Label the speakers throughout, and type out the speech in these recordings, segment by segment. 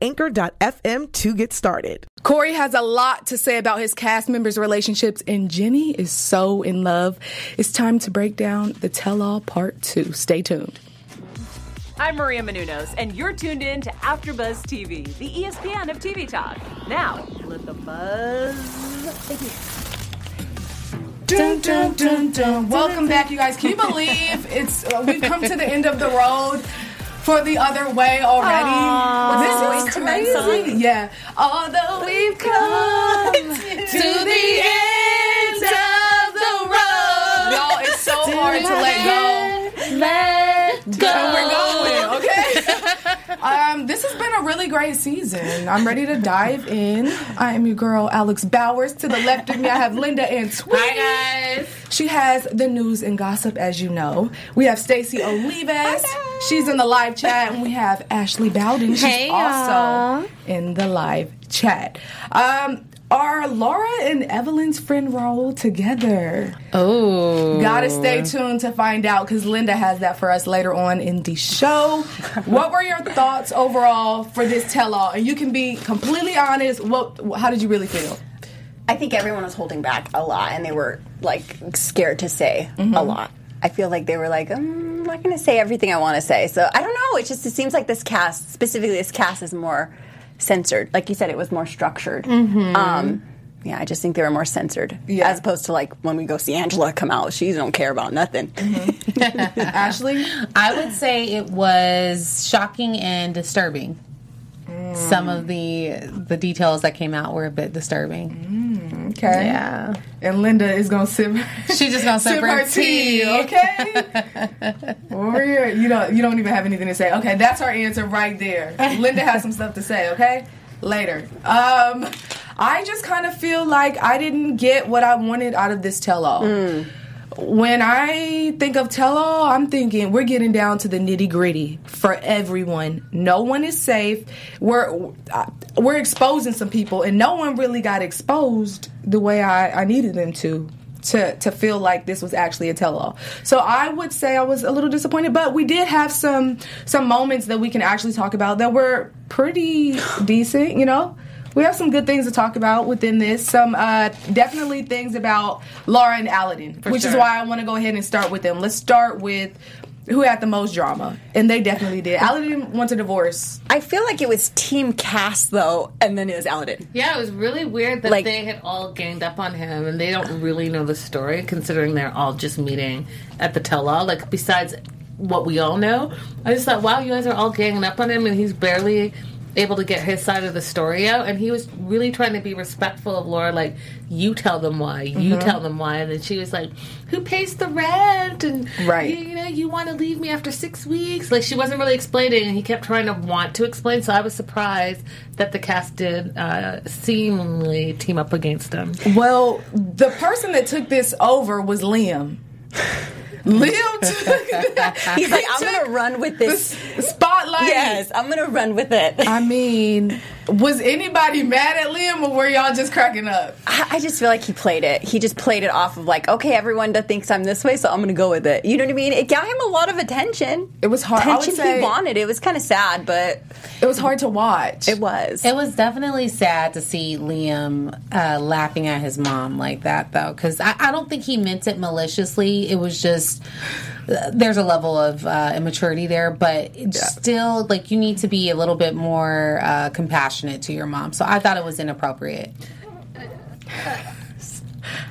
Speaker 1: anchor.fm to get started.
Speaker 2: Corey has a lot to say about his cast members' relationships, and Jenny is so in love. It's time to break down the tell all part two. Stay tuned.
Speaker 3: I'm Maria Menounos, and you're tuned in to AfterBuzz TV, the ESPN of TV talk. Now, let the buzz begin.
Speaker 2: Dun, dun, dun, dun. Welcome back, you guys. Can you believe it's uh, we've come to the end of the road for the other way already?
Speaker 3: Aww.
Speaker 2: this is crazy. Yeah. Although we've come to the end of the road, y'all, it's so hard to let go.
Speaker 4: Let go.
Speaker 2: And we're going? Um, this has been a really great season. I'm ready to dive in. I am your girl, Alex Bowers. To the left of me, I have Linda and Tweety.
Speaker 4: Hi guys.
Speaker 2: She has the news and gossip, as you know. We have Stacey Olives. She's in the live chat, and we have Ashley Bowden. She's
Speaker 4: Hey,
Speaker 2: also in the live chat. Um, are Laura and Evelyn's friend role together?
Speaker 4: Oh.
Speaker 2: Gotta stay tuned to find out because Linda has that for us later on in the show. what were your thoughts overall for this tell all? And you can be completely honest. What? How did you really feel?
Speaker 5: I think everyone was holding back a lot and they were like scared to say
Speaker 2: Mm-hmm.
Speaker 5: a lot. I feel like they were like, "Mm, I'm not going to say everything I want to say. So I don't know. It just it seems like this cast, specifically this cast, is more censored. Like you said, it was more structured. Um, yeah, I just think they were more censored
Speaker 2: Mm-hmm. Yeah.
Speaker 5: as opposed to like when we go see Angela come out. She don't care about nothing.
Speaker 2: Mm-hmm. Ashley,
Speaker 4: I would say it was shocking and disturbing.
Speaker 2: Mm.
Speaker 4: Some of the the details that came out were a bit disturbing.
Speaker 2: okay,
Speaker 4: Yeah.
Speaker 2: and Linda is gonna sip.
Speaker 4: She's just gonna sip her tea.
Speaker 2: okay. Over here, you don't you don't even have anything to say. Okay, that's our answer right there. Linda has some stuff to say. Okay, later. Um, I just kind of feel like I didn't get what I wanted out of this tell-all. When I think of tell-all, I'm thinking we're getting down to the nitty-gritty for everyone. No one is safe. We're we're exposing some people, and no one really got exposed the way I, I needed them to to to feel like this was actually a tell-all. So I would say I was a little disappointed, but we did have some some moments that we can actually talk about that were pretty decent, you know. We have some good things to talk about within this. Some uh, definitely things about Laura and Aladdin, which is why I want to go ahead and start with them. Let's start with who had the most drama, and they definitely did. Aladdin wants a divorce.
Speaker 5: I feel like it was Team Cast though, and then it was Aladdin.
Speaker 6: Yeah, it was really weird that
Speaker 5: Like-
Speaker 6: they had all ganged up on him and they don't really know the story, considering they're all just meeting at the tell all. Like, besides what we all know, I just thought, wow, you guys are all ganging up on him and he's barely able to get his side of the story out. And he was really trying to be respectful of Laura, like, you tell them why, you tell them why. And then she was like, who pays the rent? And,
Speaker 2: Right.
Speaker 6: you, you know, you want to leave me after six weeks. Like, she wasn't really explaining, and he kept trying to want to explain. So I was surprised that the cast did uh, seemingly team up against him.
Speaker 2: Well, the person that took this over was Liam. Took
Speaker 5: He's like, I'm gonna run with this.
Speaker 2: spotlight.
Speaker 5: Yes, I'm gonna run with it.
Speaker 2: I mean, was anybody mad at Liam, or were y'all just cracking up?
Speaker 5: I I just feel like he played it. He just played it off of like, okay, everyone that thinks I'm this way, so I'm gonna go with it. You know what I mean? It got him a lot of attention.
Speaker 2: It was hard. I would
Speaker 5: Attention
Speaker 2: say
Speaker 5: he wanted. It was kind of sad, but
Speaker 2: it was hard to watch.
Speaker 5: it was.
Speaker 4: It was definitely sad to see Liam uh, laughing at his mom like that, though, because I, I don't think he meant it maliciously. It was just there's a level of uh, immaturity there, but it's still like you need to be a little bit more uh, compassionate to your mom. So I thought it was inappropriate.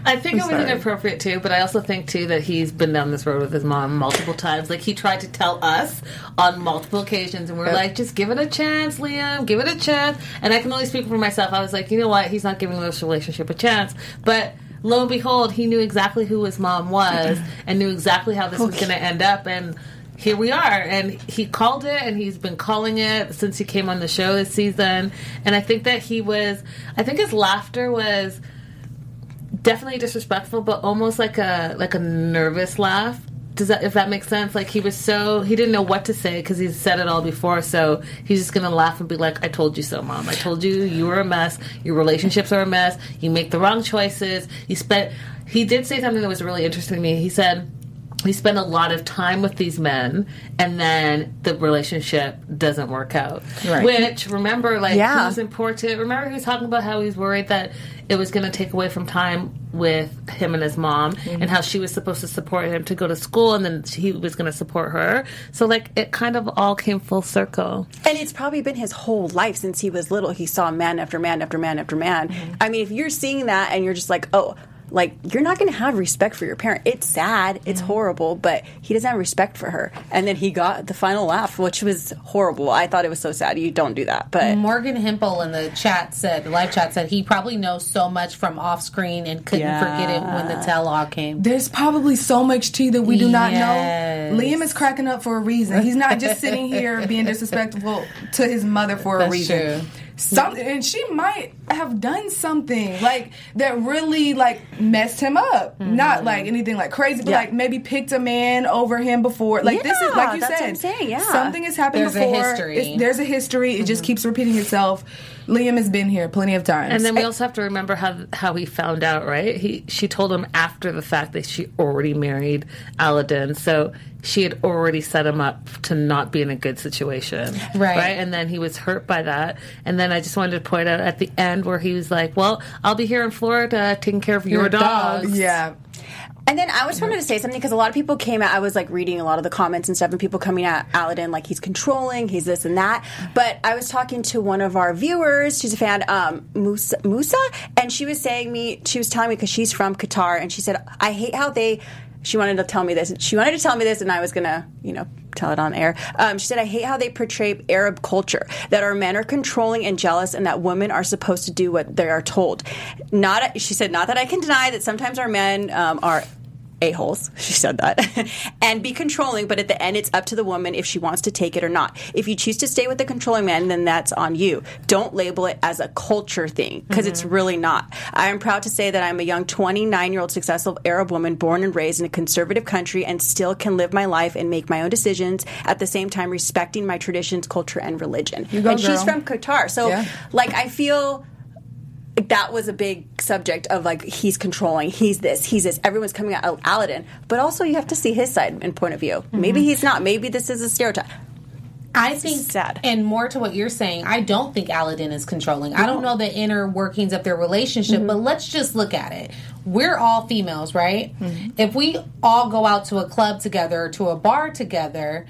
Speaker 6: I think it was
Speaker 2: sorry.
Speaker 6: inappropriate too, but I also think too that he's been down this road with his mom multiple times. Like he tried to tell us on multiple occasions, and we're
Speaker 2: Yep.
Speaker 6: like, "Just give it a chance, Liam. Give it a chance." And I can only speak for myself. I was like, you know what? He's not giving this relationship a chance, but. Lo and behold, he knew exactly who his mom was and knew exactly how this was going to end up, and here we are. And he called it, and he's been calling it since he came on the show this season. And I think that he was, I think his laughter was definitely disrespectful, but almost like a like a nervous laugh. Does that if that makes sense? Like he was so he didn't know what to say because he's said it all before, so he's just gonna laugh and be like, "I told you so, mom. I told you you were a mess. Your relationships are a mess. You make the wrong choices. You spent." He did say something that was really interesting to me. He said we spend a lot of time with these men and then the relationship doesn't work out
Speaker 2: Right.
Speaker 6: which remember like
Speaker 5: Yeah.
Speaker 6: who's important remember he was talking about how he's worried that it was going to take away from time with him and his mom
Speaker 5: Mm-hmm.
Speaker 6: and how she was supposed to support him to go to school and then he was going to support her so like it kind of all came full circle
Speaker 5: And it's probably been his whole life since he was little. He saw man after man after man after man.
Speaker 6: Mm-hmm.
Speaker 5: I mean, if you're seeing that and you're just like, oh, like you're not going to have respect for your parent. It's sad, it's
Speaker 6: Mm-hmm.
Speaker 5: horrible, but he doesn't have respect for her. And then he got the final laugh, which was horrible. I thought it was so sad. You don't do that, but
Speaker 4: Morgan Hempel in the chat said, the live chat said, he probably knows so much from off screen and couldn't
Speaker 5: Yeah.
Speaker 4: forget it when the tell all came.
Speaker 2: There's probably so much tea that we do not
Speaker 4: Yes.
Speaker 2: know. Liam is cracking up for a reason. He's not just sitting here being disrespectful to his mother for a reason.
Speaker 4: true.
Speaker 2: Something, and she might have done something like that really like messed him up.
Speaker 4: Mm-hmm.
Speaker 2: Not like anything like crazy, but
Speaker 5: Yeah.
Speaker 2: like maybe picked a man over him before. Like this is like you
Speaker 5: that's
Speaker 2: said,
Speaker 5: what I'm saying, yeah.
Speaker 2: something has happened
Speaker 4: There's a history.
Speaker 2: It's- there's a history. It
Speaker 5: Mm-hmm.
Speaker 2: just keeps repeating itself. Liam has been here plenty of times.
Speaker 6: and then we also have to remember how how he found out right he she told him after the fact that she already married Aladdin so she had already set him up to not be in a good situation
Speaker 4: Right.
Speaker 6: right and then he was hurt by that and then I just wanted to point out at the end where he was like well I'll be here in Florida taking care of your,
Speaker 2: your
Speaker 6: dogs
Speaker 2: dog, yeah.
Speaker 5: And then I just wanted to say something because a lot of people came at. I was like reading a lot of the comments and stuff, and people coming at Aladdin like he's controlling, he's this and that. But I was talking to one of our viewers. She's a fan, um, Musa, Musa, and she was saying me. She was telling me because she's from Qatar, and she said, "I hate how they." She wanted to tell me this. She wanted to tell me this, and I was gonna, you know, tell it on air. Um, she said, "I hate how they portray Arab culture that our men are controlling and jealous, and that women are supposed to do what they are told." Not, she said, not that I can deny that sometimes our men um, are a-holes. She said that. And be controlling but at the end it's up to the woman if she wants to take it or not. If you choose to stay with the controlling man then that's on you. Don't label it as a culture thing because it's mm-hmm. really not. I am proud to say that i'm a young 29 year old successful arab woman born and raised in a conservative country and still can live my life and make my own decisions at the same time respecting my traditions culture and religion.
Speaker 2: Go,
Speaker 5: and she's from qatar so
Speaker 2: Yeah.
Speaker 5: like i feel that was a big subject of like he's controlling, he's this, he's this. Everyone's coming at Aladdin, but also you have to see his side and point of view. Mm-hmm. Maybe he's not. Maybe this is a stereotype.
Speaker 4: I think,
Speaker 5: sad.
Speaker 4: and more to what you're saying, I don't think Aladdin is controlling. I don't know the inner workings of their relationship, mm-hmm. but let's just look at it. We're all females, right? Mm-hmm. If we all go out to a club together, to a bar together,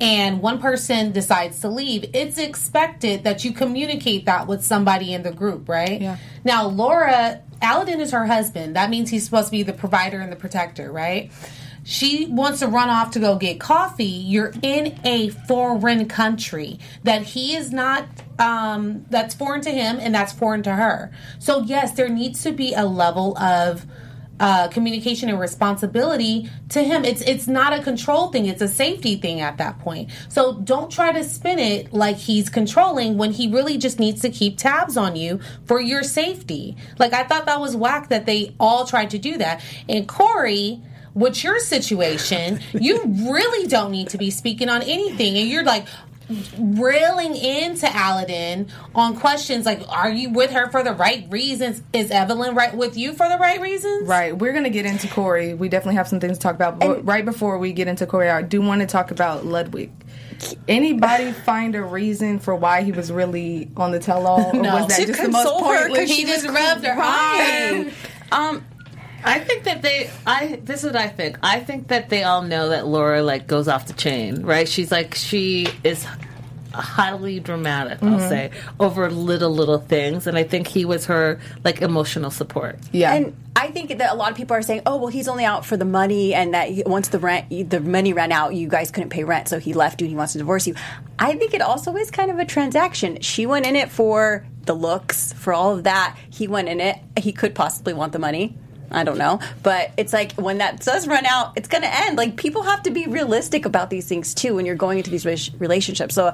Speaker 4: and one person decides to leave, it's expected that you communicate that with somebody in the group, right?
Speaker 2: Yeah.
Speaker 4: Now, Laura, Aladdin is her husband. That means he's supposed to be the provider and the protector, right? She wants to run off to go get coffee. You're in a foreign country that he is not, um, that's foreign to him and that's foreign to her. So, yes, there needs to be a level of uh, communication and responsibility to him. It's it's not a control thing; it's a safety thing at that point. So don't try to spin it like he's controlling when he really just needs to keep tabs on you for your safety. Like I thought that was whack that they all tried to do that. And Corey. With your situation, you really don't need to be speaking on anything. And you're like, railing into Aladdin on questions like, "Are you with her for the right reasons? Is Evelyn right with you for the right reasons?"
Speaker 2: Right. We're going to get into Corey. We definitely have some things to talk about. But right before we get into Corey, I do want to talk about Ludwig. Anybody find a reason for why he was really on the tell all? Or
Speaker 4: No.
Speaker 2: was that
Speaker 5: To
Speaker 2: just the most
Speaker 5: console her
Speaker 2: pointless?
Speaker 4: He just rubbed her arm.
Speaker 5: Um,
Speaker 6: I think that they. I this is what I think. I think that they all know that Laura like goes off the chain, right? She's like she is highly dramatic. I'll mm-hmm. say over little little things, and I think he was her like emotional support.
Speaker 2: yeah.
Speaker 5: and I think that a lot of people are saying, "Oh, well, he's only out for the money, and that he, once the rent, the money ran out, you guys couldn't pay rent, so he left you, and he wants to divorce you." I think it also is kind of a transaction. She went in it for the looks, for all of that. He went in it. He could possibly want the money. I don't know. But it's like when that does run out, it's going to end. Like people have to be realistic about these things too when you're going into these rela- relationships. So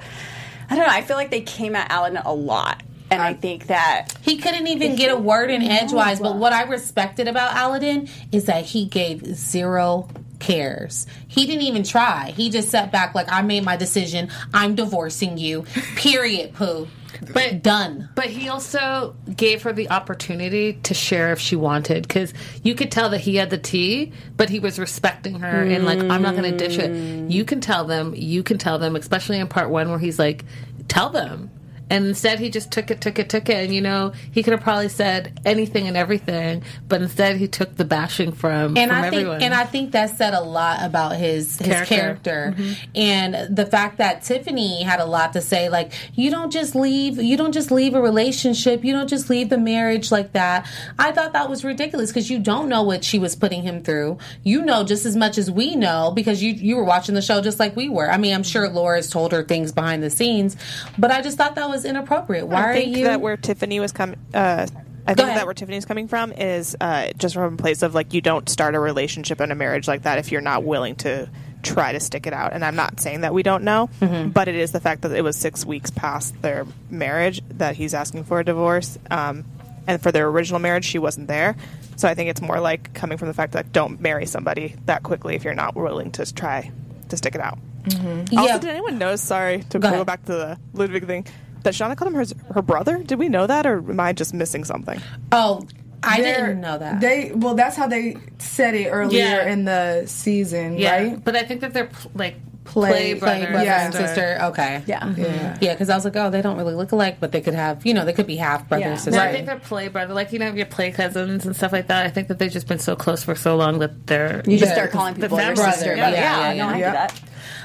Speaker 5: I don't know. I feel like they came at Alan a lot. And I think that
Speaker 4: He couldn't even get a word in edgewise. But what I respected about Aladdin is that he gave zero cares. He didn't even try. He just sat back like I made my decision. I'm divorcing you. Period. Pooh.
Speaker 6: But
Speaker 4: Done.
Speaker 6: But he also gave her the opportunity to share if she wanted, because you could tell that he had the tea, but he was respecting her and like, I'm not going to dish it. You can tell them. You can tell them, especially in part one where he's like, tell them. And instead, he just took it, took it, took it. And you know, he could have probably said anything and everything, but instead, he took the bashing from
Speaker 4: and
Speaker 6: from
Speaker 4: I think
Speaker 6: everyone.
Speaker 4: and I think that said a lot about his his
Speaker 6: Character.
Speaker 4: character, mm-hmm. and the fact that Tiffany had a lot to say. Like you don't just leave, you don't just leave a relationship, you don't just leave the marriage like that. I thought that was ridiculous because you don't know what she was putting him through. You know just as much as we know because you you were watching the show just like we were. I mean, I'm sure Laura's told her things behind the scenes, but I just thought that was inappropriate. Why
Speaker 7: I think
Speaker 4: are you?
Speaker 7: that where Tiffany was coming. Uh, I
Speaker 4: Go
Speaker 7: think
Speaker 4: ahead.
Speaker 7: that where Tiffany's coming from is uh, just from a place of like you don't start a relationship and a marriage like that if you're not willing to try to stick it out. And I'm not saying that we don't know,
Speaker 4: Mm-hmm.
Speaker 7: but it is the fact that it was six weeks past their marriage that he's asking for a divorce. Um, and for their original marriage, she wasn't there. So I think it's more like coming from the fact that don't marry somebody that quickly if you're not willing to try to stick it out. Also,
Speaker 4: yeah,
Speaker 7: did anyone know? Sorry to
Speaker 4: Go
Speaker 7: go, back to the Ludwig thing. That Shauna called him her, her brother. Did we know that, or am I just missing something?
Speaker 4: oh, I
Speaker 2: They're-
Speaker 4: didn't know that.
Speaker 2: They well, that's how they said it earlier
Speaker 6: Yeah.
Speaker 2: in the season,
Speaker 6: yeah,
Speaker 2: right?
Speaker 6: but I think that they're pl- like
Speaker 2: Play-
Speaker 6: play,
Speaker 4: Play
Speaker 6: brothers.
Speaker 4: brother
Speaker 2: Yeah.
Speaker 4: and sister. Okay.
Speaker 5: yeah.
Speaker 2: Yeah.
Speaker 4: Yeah, because I was like, oh, they don't really look alike, but they could have, you know, they could be half brother
Speaker 5: Yeah.
Speaker 4: and sister.
Speaker 6: No, I think they're play brother, like you know your play cousins and stuff like that. I think that they've just been so close for so long that they're
Speaker 5: You just start calling
Speaker 6: The
Speaker 5: people your
Speaker 6: family
Speaker 5: sister.
Speaker 6: brother.
Speaker 5: Yeah,
Speaker 4: Yeah,
Speaker 5: yeah,
Speaker 4: yeah,
Speaker 5: no, I
Speaker 2: yeah.
Speaker 5: do that.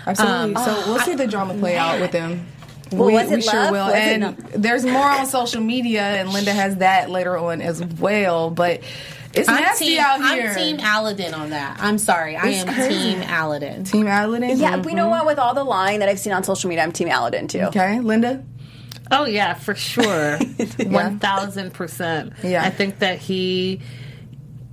Speaker 2: Absolutely. so um, we'll see the drama play out with them.
Speaker 5: Well,
Speaker 2: we,
Speaker 5: was it
Speaker 2: we sure will.
Speaker 5: Was it
Speaker 2: and
Speaker 5: not?
Speaker 2: there's more on social media, and Linda has that later on as well. But it's
Speaker 4: I'm
Speaker 2: nasty
Speaker 4: team,
Speaker 2: out here.
Speaker 4: I'm team Aladdin on that. I'm sorry. I am
Speaker 2: crazy.
Speaker 4: team Aladdin.
Speaker 2: Team Aladdin.
Speaker 5: Yeah, we know mm-hmm. what? With all the lying that I've seen on social media, I'm Team Aladdin too.
Speaker 2: Okay, Linda.
Speaker 6: Oh yeah, for sure, one thousand percent.
Speaker 2: Yeah.
Speaker 6: I think that he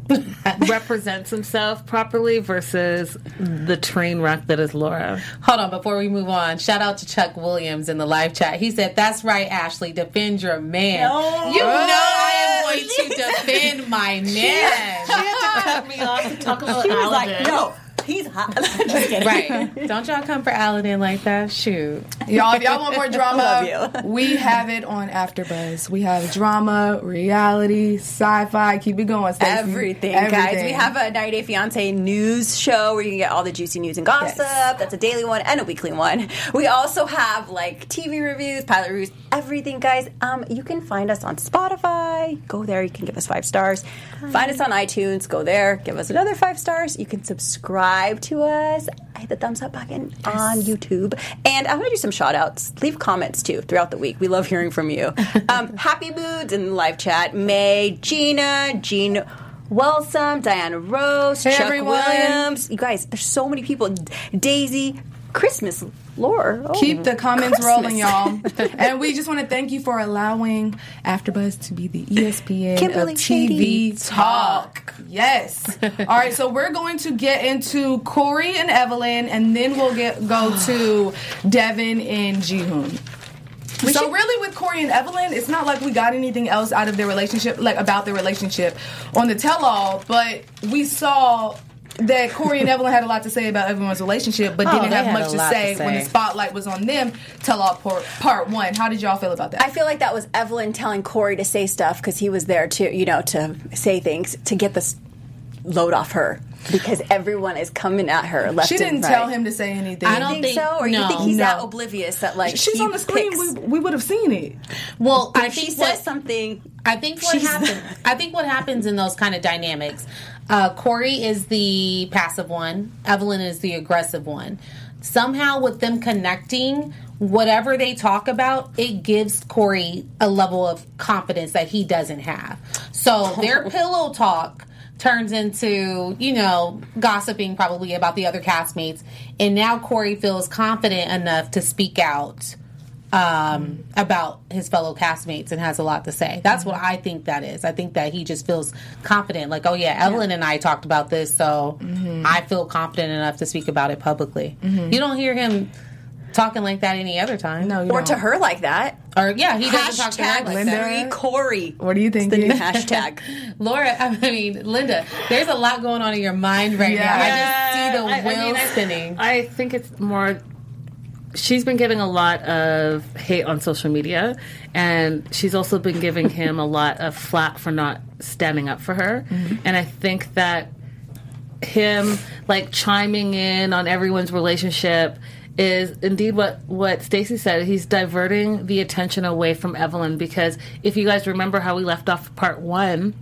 Speaker 6: represents himself properly versus the train wreck that is Laura.
Speaker 4: Hold on, before we move on, shout out to Chuck Williams in the live chat. He said, That's right, Ashley, defend your man. You know I am going to defend my man.
Speaker 6: She had to cut me off to talk about
Speaker 5: He was like, no, he's hot. Just
Speaker 4: right. Don't y'all come for Aladdin like that? Shoot.
Speaker 2: Y'all, if y'all want more drama, we have it on AfterBuzz. We have drama, reality, sci-fi. Keep it going, Stacey.
Speaker 5: Everything, guys. We have a 90 Day Fiance news show where you can get all the juicy news and gossip.
Speaker 2: Yes.
Speaker 5: That's a daily one and a weekly one. We also have like TV reviews, pilot reviews, everything, guys. Um, you can find us on Spotify. Go there. You can give us five stars. Find us on iTunes. Go there. Give us another five stars. You can subscribe to us. Hit the thumbs up button on YouTube. And I'm going to do some shout outs. Leave comments too throughout the week. We love hearing from you. Um, happy Moods in the live chat. May, Gina, Jean. Wellsome, Diana Rose,
Speaker 2: Hey,
Speaker 5: Chuck
Speaker 2: everyone.
Speaker 5: Williams. You guys, there's so many people. Daisy, Christmas, Lore. Oh,
Speaker 2: Keep the comments
Speaker 5: Christmas.
Speaker 2: rolling, y'all. and we just want to thank you for allowing AfterBuzz to be the ESPN
Speaker 5: Kimberly
Speaker 2: of
Speaker 5: Shady.
Speaker 2: TV talk. Yes. All right, so we're going to get into Corey and Evelyn, and then we'll get go to Devin and Jihoon. So really, with Corey and Evelyn, it's not like we got anything else out of their relationship, like about their relationship, on the tell-all. But we saw that Corey and Evelyn had a lot to say about everyone's relationship, but
Speaker 4: Oh,
Speaker 2: didn't have much to
Speaker 4: lot to
Speaker 2: say, when the spotlight was on them. Tell-all part, part one. How did y'all feel about that?
Speaker 5: I feel like that was Evelyn telling Corey to say stuff because he was there to, you know, to say things to get this load off her because everyone is coming at her left
Speaker 2: she didn't
Speaker 5: right.
Speaker 2: tell him to say anything.
Speaker 4: I don't
Speaker 5: think,
Speaker 4: think-
Speaker 5: so, or you think he's that oblivious that like
Speaker 2: She's
Speaker 5: he
Speaker 2: on the screen.
Speaker 5: picks-
Speaker 2: We, we would have seen it.
Speaker 4: Well,
Speaker 5: But
Speaker 4: I
Speaker 5: if she
Speaker 4: think
Speaker 5: says
Speaker 4: what,
Speaker 5: something.
Speaker 4: I think what happens. I think what happens in those kind of dynamics. Uh, Corey is the passive one. Evelyn is the aggressive one. Somehow, with them connecting, whatever they talk about, it gives Corey a level of confidence that he doesn't have. So their pillow talk turns into, you know, gossiping probably about the other castmates. And now Corey feels confident enough to speak out um, about his fellow castmates and has a lot to say. That's what mm-hmm. I think that is. I think that he just feels confident. Like, oh yeah, Evelyn and I talked about this, so mm-hmm. I feel confident enough to speak about it publicly. Mm-hmm. You don't hear him talking like that any other time.
Speaker 2: No, you
Speaker 5: Or
Speaker 2: don't.
Speaker 5: to her like that.
Speaker 4: Or yeah, he doesn't talk to her
Speaker 5: Hashtag
Speaker 4: like
Speaker 2: Linda.
Speaker 4: that.
Speaker 5: Corey.
Speaker 2: What do you think?
Speaker 5: The new hashtag.
Speaker 4: Laura, I mean Linda, there's a lot going on in your mind right now. I just see the
Speaker 6: I- I
Speaker 4: wheels
Speaker 6: mean, I-
Speaker 4: spinning.
Speaker 6: I think it's more. She's been getting a lot of hate on social media, and she's also been giving him a lot of flack for not standing up for her. Mm-hmm. And I think that him like chiming in on everyone's relationship is indeed what what Stacy said. He's diverting the attention away from Evelyn because if you guys remember how we left off part one,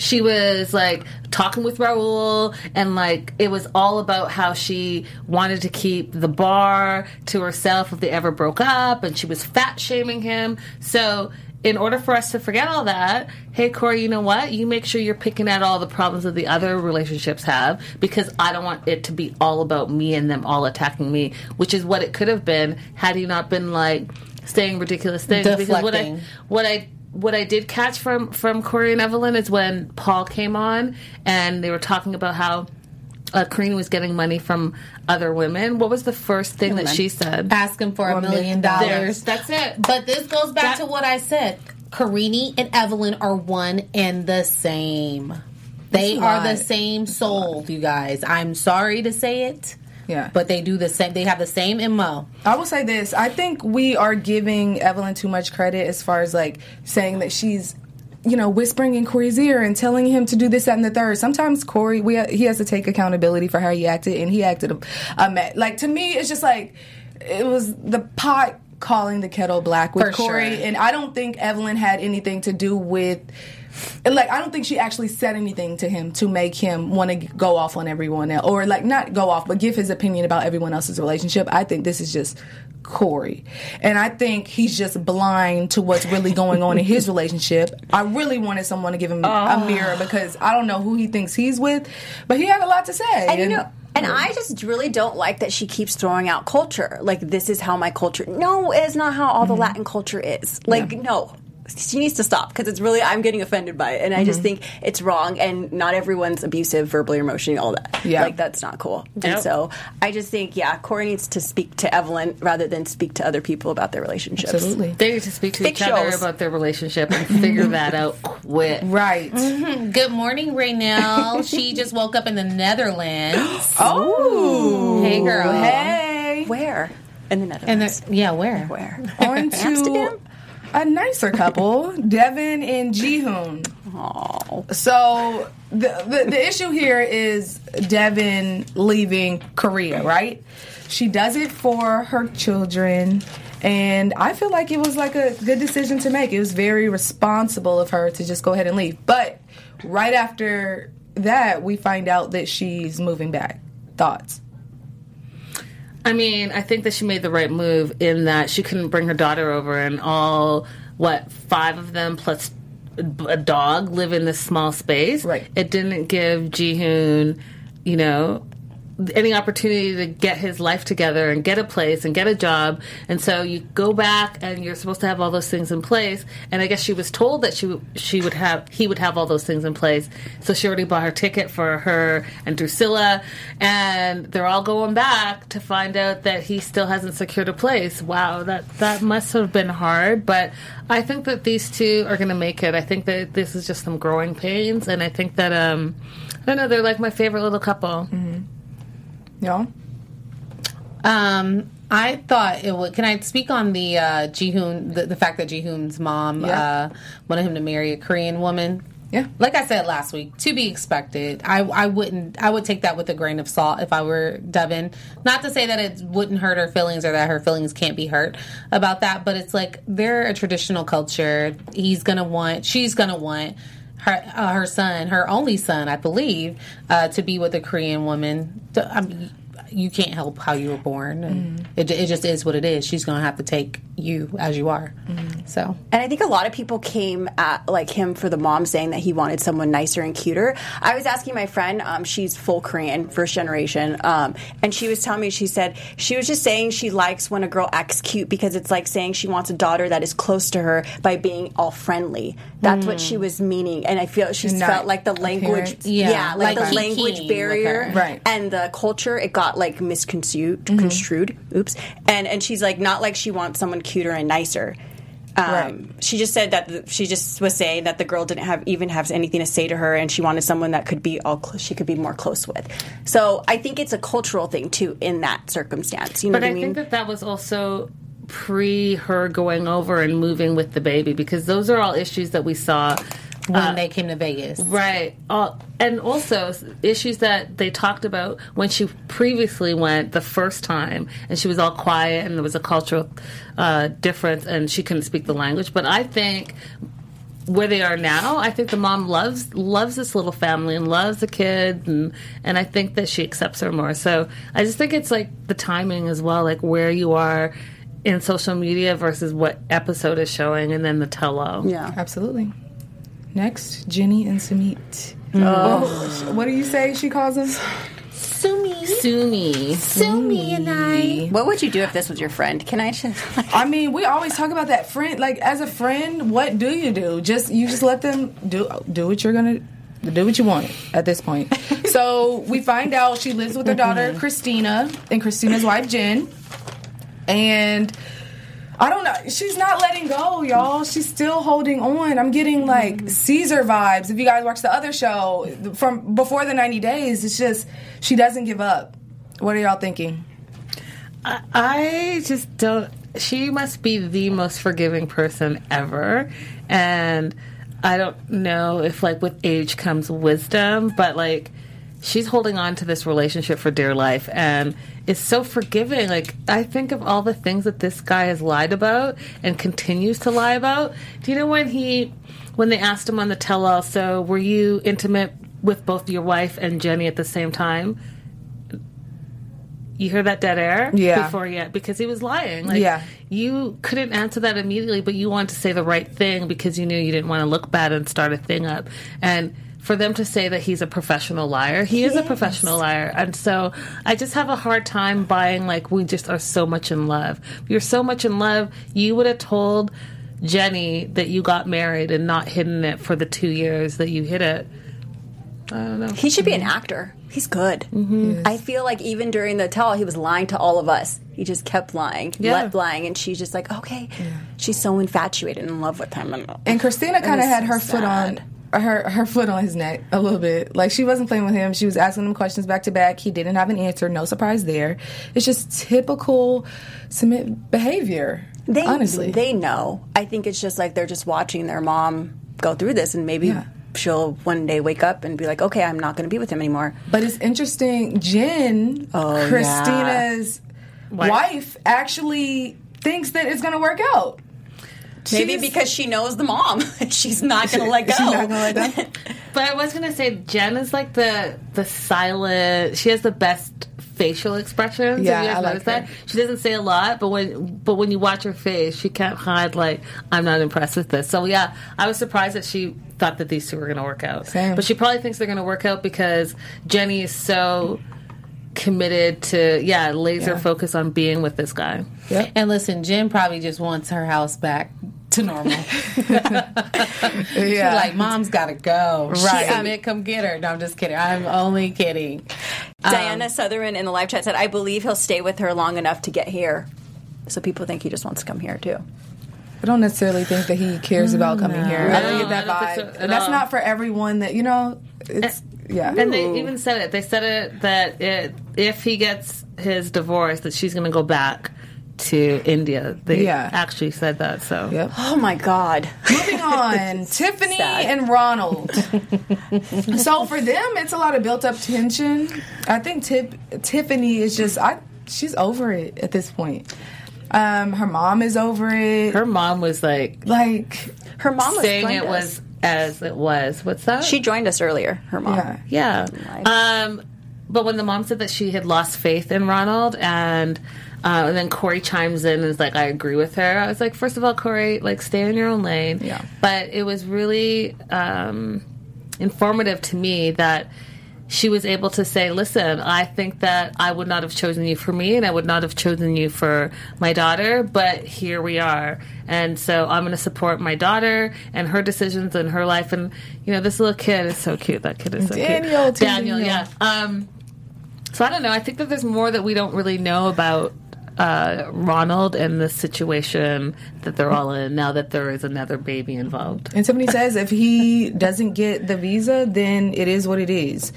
Speaker 6: she was like talking with Raul and like it was all about how she wanted to keep the bar to herself if they ever broke up and she was fat shaming him. So in order for us to forget all that, hey Corey, you know what? You make sure you're picking out all the problems that the other relationships have because I don't want it to be all about me and them all attacking me, which is what it could have been had he not been like saying ridiculous things. Because what I
Speaker 4: Deflecting.
Speaker 6: what I what I did catch from from Corey and Evelyn is when Paul came on and they were talking about how uh, Karine was getting money from other women. What was the first thing that she said?
Speaker 4: asking for a
Speaker 2: One
Speaker 4: million
Speaker 2: million
Speaker 4: dollars.
Speaker 6: That's it.
Speaker 4: But this goes back
Speaker 6: That-
Speaker 4: to what I said. Karine and Evelyn are one and the same. They are the same soul, you guys. I'm sorry to say it.
Speaker 2: Yeah.
Speaker 4: But they do the same they have the same MO.
Speaker 2: I will say this. I think we are giving Evelyn too much credit as far as like saying that she's, you know, whispering in Corey's ear and telling him to do this, that, and the third. Sometimes Corey, we he has to take accountability for how he acted, and he acted a, like to me. It's just like it was the pot calling the kettle black with
Speaker 4: For
Speaker 2: Corey,
Speaker 4: sure.
Speaker 2: and I don't think Evelyn had anything to do with. Like I don't think she actually said anything to him to make him want to go off on everyone else, or like not go off, but give his opinion about everyone else's relationship. I think this is just Corey, and I think he's just blind to what's really going on in his relationship. I really wanted someone to give him a mirror because I don't know who he thinks he's with, but he had a lot to say.
Speaker 5: And you know, and I just really don't like that she keeps throwing out culture. Like this is how my culture. No, it's not how all the
Speaker 2: Mm-hmm.
Speaker 5: Latin culture is. Like no. She needs to stop because it's really I'm getting offended by it, and I
Speaker 2: Mm-hmm.
Speaker 5: just think it's wrong. And not everyone's abusive, verbally, or emotionally, all that.
Speaker 2: Yeah.
Speaker 5: like that's not cool. And so I just think, yeah, Corey needs to speak to Evelyn rather than speak to other people about their relationships.
Speaker 2: absolutely
Speaker 6: They need to speak to
Speaker 5: Thick
Speaker 6: each other about their relationship and figure that out quick.
Speaker 2: right.
Speaker 4: Good morning, Raynell. she just woke up in the Netherlands.
Speaker 2: Oh,
Speaker 4: Hey girl.
Speaker 2: hey.
Speaker 5: Where in the Netherlands?
Speaker 4: the, yeah, where?
Speaker 5: Where?
Speaker 2: On to
Speaker 5: Amsterdam?
Speaker 2: A nicer couple, Devin and Jihoon. So the, the the issue here is Devin leaving Korea, right? She does it for her children, and I feel like it was like a good decision to make. It was very responsible of her to just go ahead and leave. But right after that, we find out that she's moving back. Thoughts?
Speaker 6: I mean, I think that she made the right move in that she couldn't bring her daughter over, and all what five of them plus a dog live in this small space.
Speaker 2: Right.
Speaker 6: It didn't give Jihoon, you know, any opportunity to get his life together and get a place and get a job. And so you go back and you're supposed to have all those things in place. And I guess she was told that she she would have he would have all those things in place. So she already bought her ticket for her and Drascilla, and they're all going back to find out that he still hasn't secured a place. Wow, that that must have been hard. But I think that these two are going to make it. I think that this is just some growing pains, and I think that um. I don't know. They're like my favorite little couple.
Speaker 2: No.
Speaker 4: Um, I thought it would. Can I speak on the uh, Jihoon, the, the fact that Jihoon's mom
Speaker 2: Yeah.
Speaker 4: uh, wanted him to marry a Korean woman?
Speaker 2: Yeah.
Speaker 4: Like I said last week, to be expected. I, I wouldn't. I would take that with a grain of salt if I were Devin. Not to say that it wouldn't hurt her feelings or that her feelings can't be hurt about that, but it's like they're a traditional culture. He's gonna want. She's gonna want. Her, uh, her son, her only son, I believe, uh, to be with a Korean woman. I mean, you can't help how you were born, and it, it just is what it is. She's gonna have to take you as you are. So
Speaker 5: And I think a lot of people came at like him for the mom saying that he wanted someone nicer and cuter. I was asking my friend, um, she's full Korean, first generation, um, and she was telling me, she said she was just saying she likes when a girl acts cute because it's like saying she wants a daughter that is close to her by being all friendly. That's what she was meaning, and I feel she
Speaker 2: not
Speaker 5: felt like the language,
Speaker 2: appearance.
Speaker 4: Yeah,
Speaker 5: like,
Speaker 4: like
Speaker 5: the language barrier.
Speaker 2: Right.
Speaker 5: and the culture. It got like misconstrued, construed. Oops, and and she's like not like she wants someone cuter and nicer. Um,
Speaker 2: Right.
Speaker 5: She just said that the, she just was saying that the girl didn't have even have anything to say to her, and she wanted someone that could be all cl- she could be more close with. So I think it's a cultural thing too in that circumstance. You know
Speaker 6: But I
Speaker 5: I mean?
Speaker 6: think that that was also pre her going over and moving with the baby because those are all issues that we saw
Speaker 4: when they came to Vegas,
Speaker 6: Right. Uh, and also issues that they talked about when she previously went the first time and she was all quiet and there was a cultural uh, difference and she couldn't speak the language. But I think where they are now, I think the mom loves loves this little family and loves the kid and and I think that she accepts her more. So I just think it's like the timing as well, like where you are in social media versus what episode is showing and then the tell-all.
Speaker 5: yeah.
Speaker 2: Absolutely. Next, Jenny and Sumit. Oh. oh, what do you say she calls him?
Speaker 4: Sumi,
Speaker 6: Sumi.
Speaker 4: Sumi, and I.
Speaker 5: What would you do if this was your friend? Can I just?
Speaker 2: I mean, we always talk about that friend. Like, as a friend, what do you do? Just you just let them do do what you're gonna do what you want at this point. so we find out she lives with her daughter mm-hmm. Christina and Christina's wife Jen, and I don't know. She's not letting go, y'all. She's still holding on. I'm getting like mm. Caesar vibes. If you guys watch the other show from before the 90 days, it's just she doesn't give up. What are y'all thinking?
Speaker 6: I, I just don't. She must be the most forgiving person ever, and I don't know if like with age comes wisdom, but like she's holding on to this relationship for dear life and is so forgiving. Like I think of all the things that this guy has lied about and continues to lie about. Do you know when he when they asked him on the tell-all? So were you intimate with both your wife and Jenny at the same time? You hear that dead air?
Speaker 2: Yeah.
Speaker 6: Before yet, because he was lying. Like,
Speaker 2: Yeah.
Speaker 6: You couldn't answer that immediately, but you wanted to say the right thing because you knew you didn't want to look bad and start a thing up. And for them to say that he's a professional liar, he is a professional liar. And so I just have a hard time buying, like, we just are so much in love. You're so much in love, you would have told Jenny that you got married and not hidden it for the two years that you hid it. I don't know.
Speaker 5: He should be an actor. He's good. Mm-hmm. I feel like even during the tell, he was lying to all of us. He just kept lying,
Speaker 6: Yeah.
Speaker 5: let lying, and she's just like, okay. She's so infatuated and in love with him. And,
Speaker 2: And Christina kind of had
Speaker 5: so
Speaker 2: her foot on her her foot on his neck a little bit. Like she wasn't playing with him. She was asking him questions back to back. He didn't have an answer. No surprise there. It's just typical Sumit behavior.
Speaker 5: They
Speaker 2: honestly,
Speaker 5: they know. I think it's just like they're just watching their mom go through this, and maybe
Speaker 2: Yeah.
Speaker 5: she'll one day wake up and be like, okay, I'm not going to be with him anymore.
Speaker 2: But it's interesting. Jen,
Speaker 5: Oh,
Speaker 2: Christina's
Speaker 6: Wife.
Speaker 2: wife. actually thinks that it's going to work out.
Speaker 5: Maybe
Speaker 2: She's-
Speaker 5: because she knows the mom, she's not going to let go.
Speaker 2: She's not gonna let go.
Speaker 6: But I was gonna say Jen is like the the silent. She has the best facial expressions.
Speaker 2: Yeah,
Speaker 6: Have you guys
Speaker 2: I like
Speaker 6: noticed that? She doesn't say a lot, but when but when you watch her face, she can't hide like I'm not impressed with this. So yeah, I was surprised that she thought that these two were gonna work out.
Speaker 2: Same.
Speaker 6: But she probably thinks they're gonna work out because Jenny is so committed to yeah laser
Speaker 2: Yeah.
Speaker 6: focus on being with this guy.
Speaker 2: Yep.
Speaker 4: And listen, Jen probably just wants her house back to normal.
Speaker 2: Yeah.
Speaker 4: She's like, Mom's got to go.
Speaker 2: Right.
Speaker 4: She said, come get her. No, I'm just kidding. I'm only kidding.
Speaker 5: Diana um, Sutherland in the live chat said, I believe he'll stay with her long enough to get here. So people think he just wants to come here too.
Speaker 2: I don't necessarily think that he cares about coming here. I don't get that
Speaker 6: I don't think
Speaker 2: vibe.
Speaker 6: so
Speaker 2: That's
Speaker 6: all.
Speaker 2: not for everyone. That you know, eh, it's yeah.
Speaker 6: And they even said it. They said it that it, if he gets his divorce, that she's going to go back to India. They
Speaker 2: Yeah.
Speaker 6: actually said that. So
Speaker 2: Yep.
Speaker 5: Oh my God.
Speaker 2: Moving on, Tiffany
Speaker 5: Sad.
Speaker 2: and Ronald. so for them, it's a lot of built-up tension. I think Tip, Tiffany is just I. She's over it at this point. Um, her mom is over it.
Speaker 6: her mom was like
Speaker 2: like,
Speaker 5: Her mom was
Speaker 6: saying it
Speaker 5: us.
Speaker 6: was as it was. What's that?
Speaker 5: She joined us earlier. Her mom.
Speaker 2: yeah.
Speaker 6: yeah. Um, but when the mom said that she had lost faith in Ronald and. Uh, and then Corey chimes in and is like, I agree with her. I was like, first of all, Corey, like, stay in your own lane.
Speaker 2: Yeah.
Speaker 6: But it was really um, informative to me that she was able to say, listen, I think that I would not have chosen you for me and I would not have chosen you for my daughter, but here we are. And so I'm going to support my daughter and her decisions and her life. And, you know, this little kid is so cute. That kid is so
Speaker 2: Daniel,
Speaker 6: cute. Daniel,
Speaker 2: Daniel.
Speaker 6: yeah. Um, so I don't know. I think that there's more that we don't really know about uh, Ronald and the situation that they're all in now that there is another baby involved.
Speaker 2: And Tiffany says if he doesn't get the visa, then it is what it is.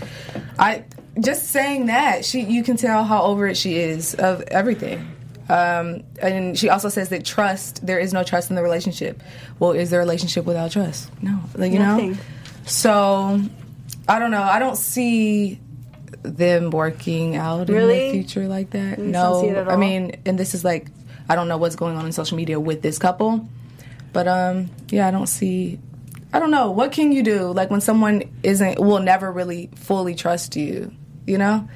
Speaker 2: I just saying that she, you can tell how over it she is of everything. Um, and she also says that trust, there is no trust in the relationship. Well, is there a relationship without trust? No, like you know. So I don't know. I don't see them working out
Speaker 5: Really?
Speaker 2: in the future like that.
Speaker 5: You
Speaker 2: no,
Speaker 5: see it at
Speaker 2: I mean, and this is like I don't know what's going on in social media with this couple, but um, yeah, I don't see. I don't know what can you do like when someone isn't will never really fully trust you. You know,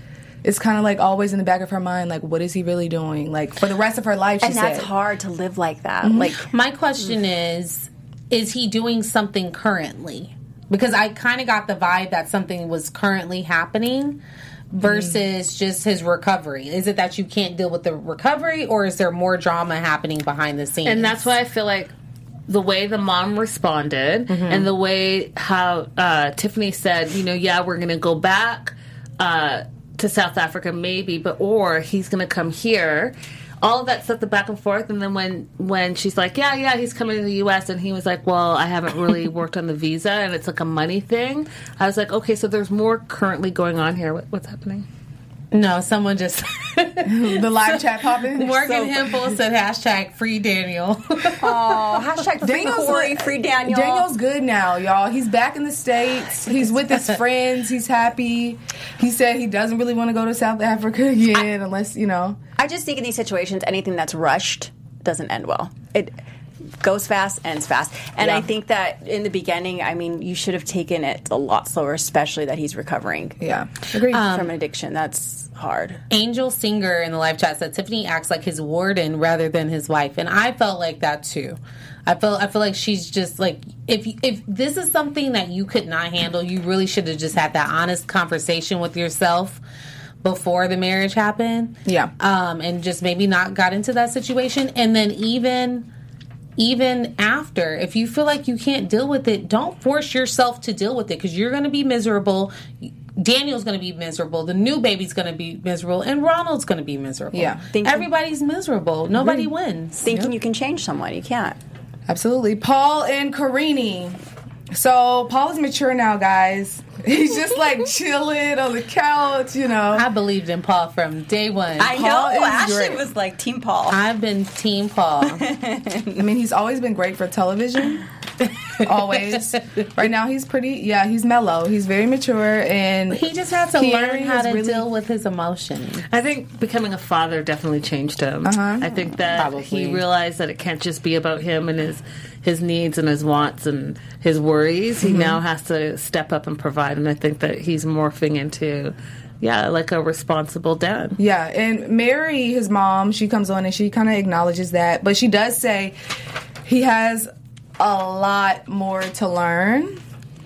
Speaker 2: it's kind of like always in the back of her mind, like what is he really doing? Like for the rest of her life, she
Speaker 5: and that's
Speaker 2: said.
Speaker 5: hard to live like that.
Speaker 2: Mm-hmm.
Speaker 5: Like
Speaker 4: My question is is he doing something currently? Because I kind of got the vibe that something was currently happening versus just his recovery. Is it that you can't deal with the recovery or is there more drama happening behind the scenes?
Speaker 6: And that's why I feel like the way the mom responded and the way how uh, Tiffany said, you know, yeah, we're going to go back uh, to South Africa, maybe, but or he's going to come here. All of that stuff, the back and forth, and then when when she's like, yeah, yeah, he's coming to the U.S., and he was like, well, I haven't really worked on the visa, and it's like a money thing. I was like, okay, so there's more currently going on here. What, what's happening?
Speaker 4: No, someone just
Speaker 2: the live chat popping.
Speaker 4: Morgan Hempel said hashtag free Daniel.
Speaker 5: oh, hashtag free
Speaker 2: Daniel's
Speaker 5: Corey,
Speaker 2: like-
Speaker 5: free Daniel.
Speaker 2: Daniel's good now, y'all. He's back in the states. He's with his friends. He's happy. He said he doesn't really want to go to South Africa again, unless you know.
Speaker 5: I just think in these situations, anything that's rushed doesn't end well. It goes fast, ends fast. And I think that in the beginning, I mean, you should have taken it a lot slower, especially that he's recovering
Speaker 2: Yeah, agree.
Speaker 5: Um, um, from addiction. That's hard.
Speaker 4: Angel Singer in the live chat said Tiffany acts like his warden rather than his wife, and I felt like that too. I felt I feel like she's just like if if this is something that you could not handle, you really should have just had that honest conversation with yourself before the marriage happened.
Speaker 2: Yeah.
Speaker 4: um, and just maybe not got into that situation, and then even even after if you feel like you can't deal with it don't force yourself to deal with it because you're going to be miserable daniel's going to be miserable the new baby's going to be miserable and ronald's going to be miserable
Speaker 2: Yeah.
Speaker 5: Thinking-
Speaker 4: everybody's miserable nobody wins
Speaker 5: Thinking you can change someone, you can't.
Speaker 2: Absolutely. Paul and Karine. So Paul is mature now, guys. He's just like chilling on the couch, you know.
Speaker 4: i believed in paul from day one
Speaker 5: I
Speaker 2: Paul
Speaker 5: know.
Speaker 2: is
Speaker 5: Ashley
Speaker 2: great.
Speaker 5: was like Team Paul.
Speaker 4: i've been team paul
Speaker 2: I mean, he's always been great for television. always. Right now, he's pretty. Yeah, he's mellow. He's very mature, and
Speaker 4: he just had to learn how to
Speaker 2: really-
Speaker 4: deal with his emotions
Speaker 6: I think becoming a father definitely changed him. Uh-huh. I think that
Speaker 4: Probably.
Speaker 6: he realized that it can't just be about him and his his needs and his wants and his worries. He mm-hmm. now has to step up and provide, and I think that he's morphing into, yeah, like a responsible dad.
Speaker 2: Yeah, and Mary, his mom, she comes on and she kind of acknowledges that, but she does say he has a lot more to learn.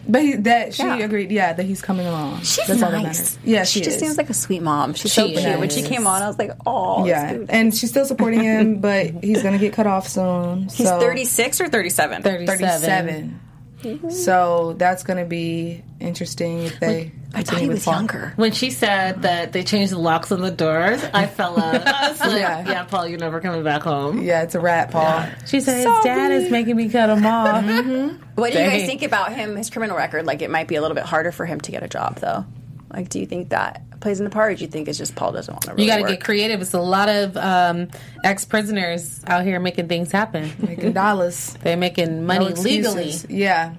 Speaker 2: But he, that she
Speaker 5: Yeah.
Speaker 2: agreed, yeah, that he's coming along.
Speaker 5: She's
Speaker 2: That's
Speaker 5: nice.
Speaker 2: Yeah, she,
Speaker 5: she just
Speaker 2: is.
Speaker 5: seems like a sweet mom. She's so
Speaker 4: She
Speaker 5: cute. When she came on, I was like, oh,
Speaker 2: yeah, and she's still supporting him, but he's gonna get cut off soon.
Speaker 5: He's
Speaker 2: so
Speaker 5: 36 or 37?
Speaker 4: 37
Speaker 2: 37. Mm-hmm. So that's gonna be interesting if they.
Speaker 5: I thought
Speaker 2: continue
Speaker 5: he was
Speaker 2: Paul.
Speaker 5: younger.
Speaker 6: When she said that they changed the locks on the doors, I fell out. I was like,
Speaker 2: Yeah.
Speaker 6: yeah. Paul, you're never coming back home.
Speaker 2: Yeah, it's a rat, Paul.
Speaker 4: she said his dad is making me cut him off mm-hmm.
Speaker 5: What do you guys think about him, his criminal record? Like, it might be a little bit harder for him to get a job, though. Like, do you think that plays in the part, or do you think it's just Paul doesn't want to really
Speaker 4: You got to get creative. It's a lot of um, ex prisoners out here making things happen.
Speaker 2: Making dollars.
Speaker 4: They're making money
Speaker 2: No
Speaker 4: legally.
Speaker 2: Yeah.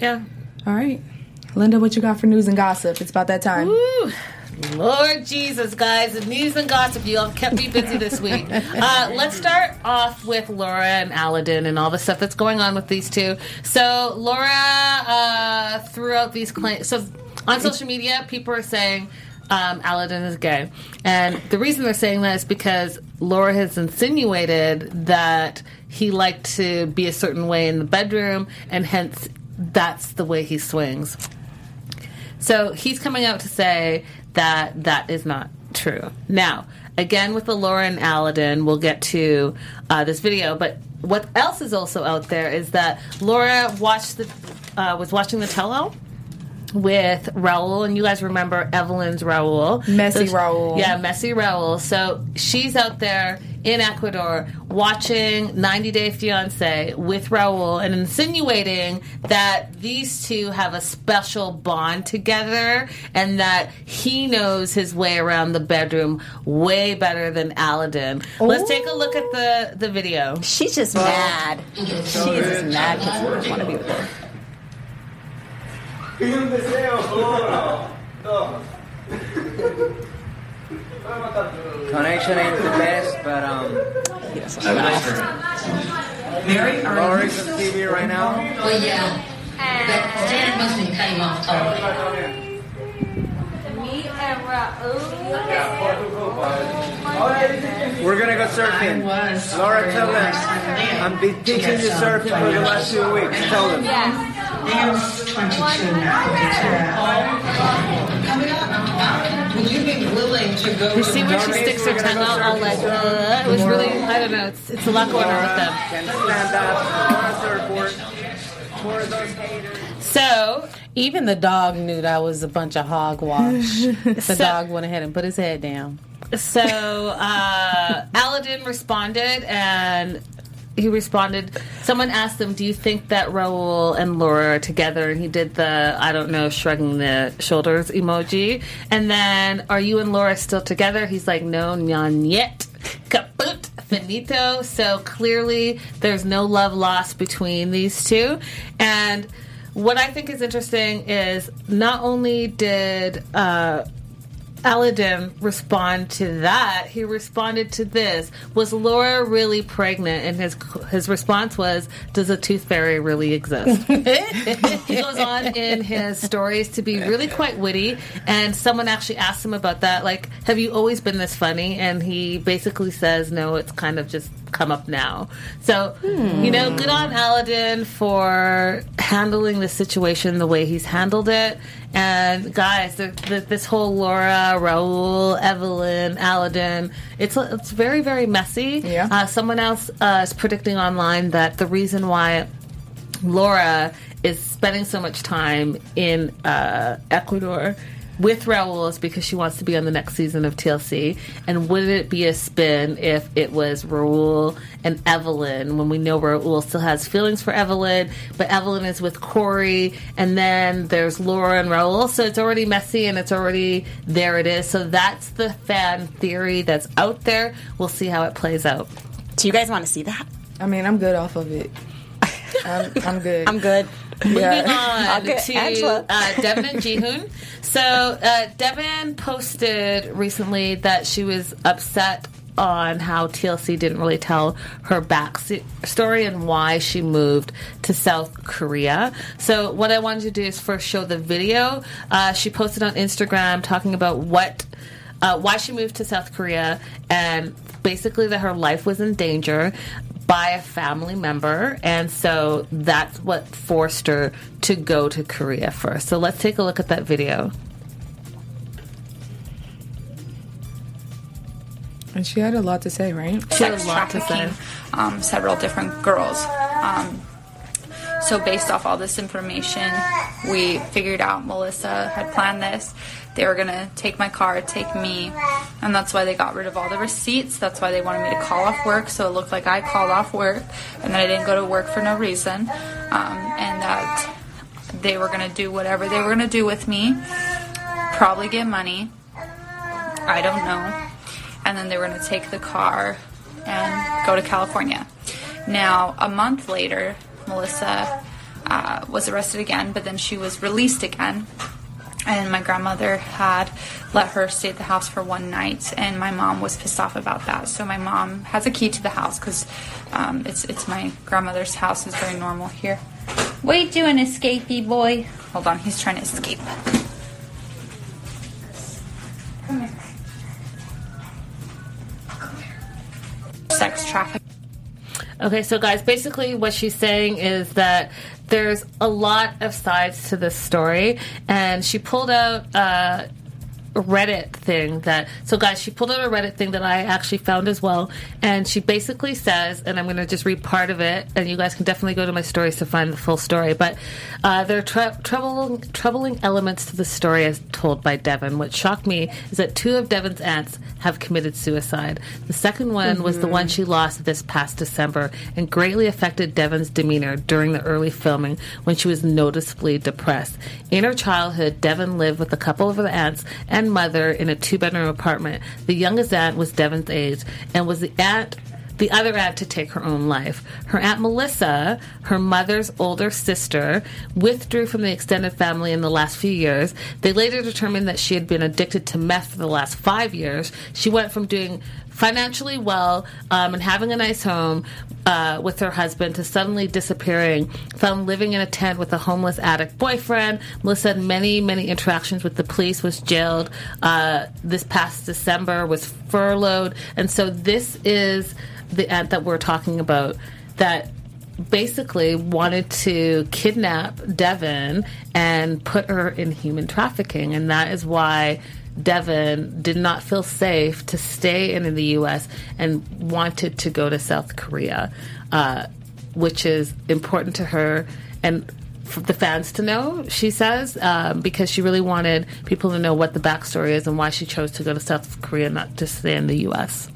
Speaker 6: Yeah.
Speaker 2: All right. Linda, what you got for news and gossip? It's about that time.
Speaker 6: Woo. Lord Jesus, guys, the news and gossip, you all kept me busy this week. Uh, let's start off with Laura and Aladdin and all the stuff that's going on with these two. So, Laura uh, threw out these claims. So, on social media, people are saying um, Aladdin is gay. And the reason they're saying that is because Laura has insinuated that he liked to be a certain way in the bedroom, and hence that's the way he swings. So he's coming out to say that that is not true. Now, again, with the Laura and Aladdin, we'll get to uh, this video, but what else is also out there is that Laura watched the uh, was watching the tell with Raul, and you guys remember Evelyn's Raul,
Speaker 2: Messy
Speaker 6: So-
Speaker 2: Raul.
Speaker 6: yeah, messy Raul. So she's out there in Ecuador watching 90 Day Fiance with Raul and insinuating that these two have a special bond together and that he knows his way around the bedroom way better than Aladdin. Let's take a look at the the video.
Speaker 5: She's just mad. She is just mad because he doesn't want to be with her.
Speaker 8: Connection ain't the best, but um.
Speaker 9: Mary, are
Speaker 8: you on TV right now.
Speaker 9: Well, yeah. But Janet Muslim came off totally.
Speaker 8: We're gonna go surfing. Laura, tell them. I've been teaching you surfing for the last two weeks. Tell them.
Speaker 9: There's 22 now. Coming up. Would you be willing to go
Speaker 6: You see when she sticks her tongue out all like, uh, it was really, I don't know, it's, it's a lot going on with them.
Speaker 8: Can stand up. Laura surfboard. More those haters.
Speaker 6: So,
Speaker 4: Even the dog knew that I was a bunch of hogwash. the dog went ahead and put his head down.
Speaker 6: So uh, Aladdin responded, and he responded. Someone asked him, "Do you think that Raul and Laura are together?" And he did the I don't know, shrugging the shoulders emoji. And then, "Are you and Laura still together?" He's like, "No, nyan yet." Kaput. Finito. So clearly, there's no love lost between these two. And what I think is interesting is not only did uh, Aladdin respond to that. He responded to this. Was Laura really pregnant? And his his response was, "Does a tooth fairy really exist?" he goes on in his stories to be really quite witty. And someone actually asked him about that, like, "Have you always been this funny?" And he basically says, "No, it's kind of just come up now." So you know, good on Aladdin for handling the situation the way he's handled it. And guys, the, the, this whole Laura, Raul, Evelyn, Aladdin, it's it's very very messy.
Speaker 2: Yeah.
Speaker 6: Uh, someone else uh, is predicting online that the reason why Laura is spending so much time in uh, Ecuador with Raul is because she wants to be on the next season of TLC. And wouldn't it be a spin if it was Raul and Evelyn when we know Raul still has feelings for Evelyn, but Evelyn is with Corey, and then there's Laura and Raul. So it's already messy and it's already there it is. So that's the fan theory that's out there. We'll see how it plays out.
Speaker 5: Do you guys want to see that?
Speaker 2: I mean, I'm good off of it. I'm, I'm good.
Speaker 5: I'm good.
Speaker 6: Moving on
Speaker 5: Okay,
Speaker 6: to uh, Deavan and Jihoon. So uh, Deavan posted recently that she was upset on how TLC didn't really tell her backstory and why she moved to South Korea. So what I wanted to do is first show the video. Uh, she posted on Instagram talking about what uh, why she moved to South Korea and basically that her life was in danger by a family member, and so that's what forced her to go to Korea first. So let's take a look at that video.
Speaker 2: And she had a lot to say, right?
Speaker 6: She had a lot to say.
Speaker 10: um, several different girls. Um, so based off all this information, we figured out Melissa had planned this. They were gonna take my car, take me, and that's why they got rid of all the receipts. That's why they wanted me to call off work, so it looked like I called off work, and then I didn't go to work for no reason, um, and that they were gonna do whatever they were gonna do with me, probably get money. I don't know. And then they were going to take the car and go to California. Now, a month later, Melissa uh, was arrested again, but then she was released again. And my grandmother had let her stay at the house for one night, and my mom was pissed off about that. So my mom has a key to the house because um, it's it's my grandmother's house. It's very normal here. What you doing, escapee boy? Hold on, he's trying to escape. Come here. Come here. Sex trafficking.
Speaker 6: Okay, so guys, basically what she's saying is that there's a lot of sides to this story, and she pulled out uh, Reddit thing that. So, guys, she pulled out a Reddit thing that I actually found as well, and she basically says, and I'm going to just read part of it, and you guys can definitely go to my stories to find the full story. But uh, there are tr- troubling, troubling elements to the story as told by Deavan. What shocked me is that two of Deavan's aunts have committed suicide. The second one was the one she lost this past December and greatly affected Deavan's demeanor during the early filming when she was noticeably depressed. In her childhood, Deavan lived with a couple of her aunts and mother in a two bedroom apartment. The youngest aunt was Deavan's age and was the aunt the other aunt to take her own life. Her aunt Melissa, her mother's older sister, withdrew from the extended family in the last few years. They later determined that she had been addicted to meth for the last five years. She went from doing financially well um, and having a nice home uh, with her husband to suddenly disappearing, found living in a tent with a homeless addict boyfriend. Melissa had many, many interactions with the police, was jailed uh, this past December, was furloughed. And so this is the aunt that we're talking about that basically wanted to kidnap Deavan and put her in human trafficking. And that is why Deavan did not feel safe to stay in the U.S. and wanted to go to South Korea, uh, which is important to her and for the fans to know, she says, um, because she really wanted people to know what the backstory is and why she chose to go to South Korea, not to stay in the U.S.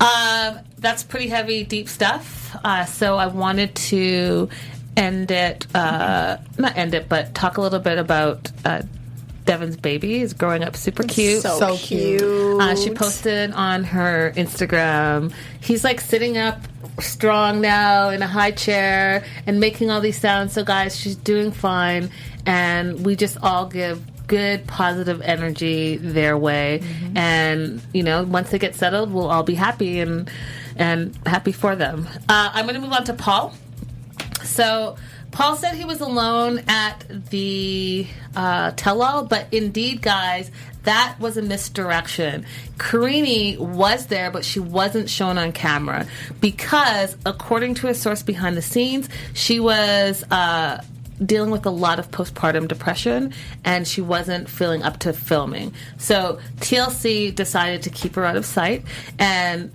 Speaker 6: Um, that's pretty heavy, deep stuff. Uh, so I wanted to end it, uh, not end it, but talk a little bit about uh, Deavan's baby. Is growing up super cute.
Speaker 5: So So cute. cute.
Speaker 6: Uh, she posted on her Instagram. He's like sitting up strong now in a high chair and making all these sounds. So guys, she's doing fine, and we just all give good positive energy their way and you know once they get settled we'll all be happy and and happy for them uh, i'm going to move on to paul so Paul said he was alone at the uh, tell-all, but indeed, guys, that was a misdirection. Karine was there, but she wasn't shown on camera because, according to a source behind the scenes, she was. Uh, dealing with a lot of postpartum depression and she wasn't feeling up to filming. So TLC decided to keep her out of sight and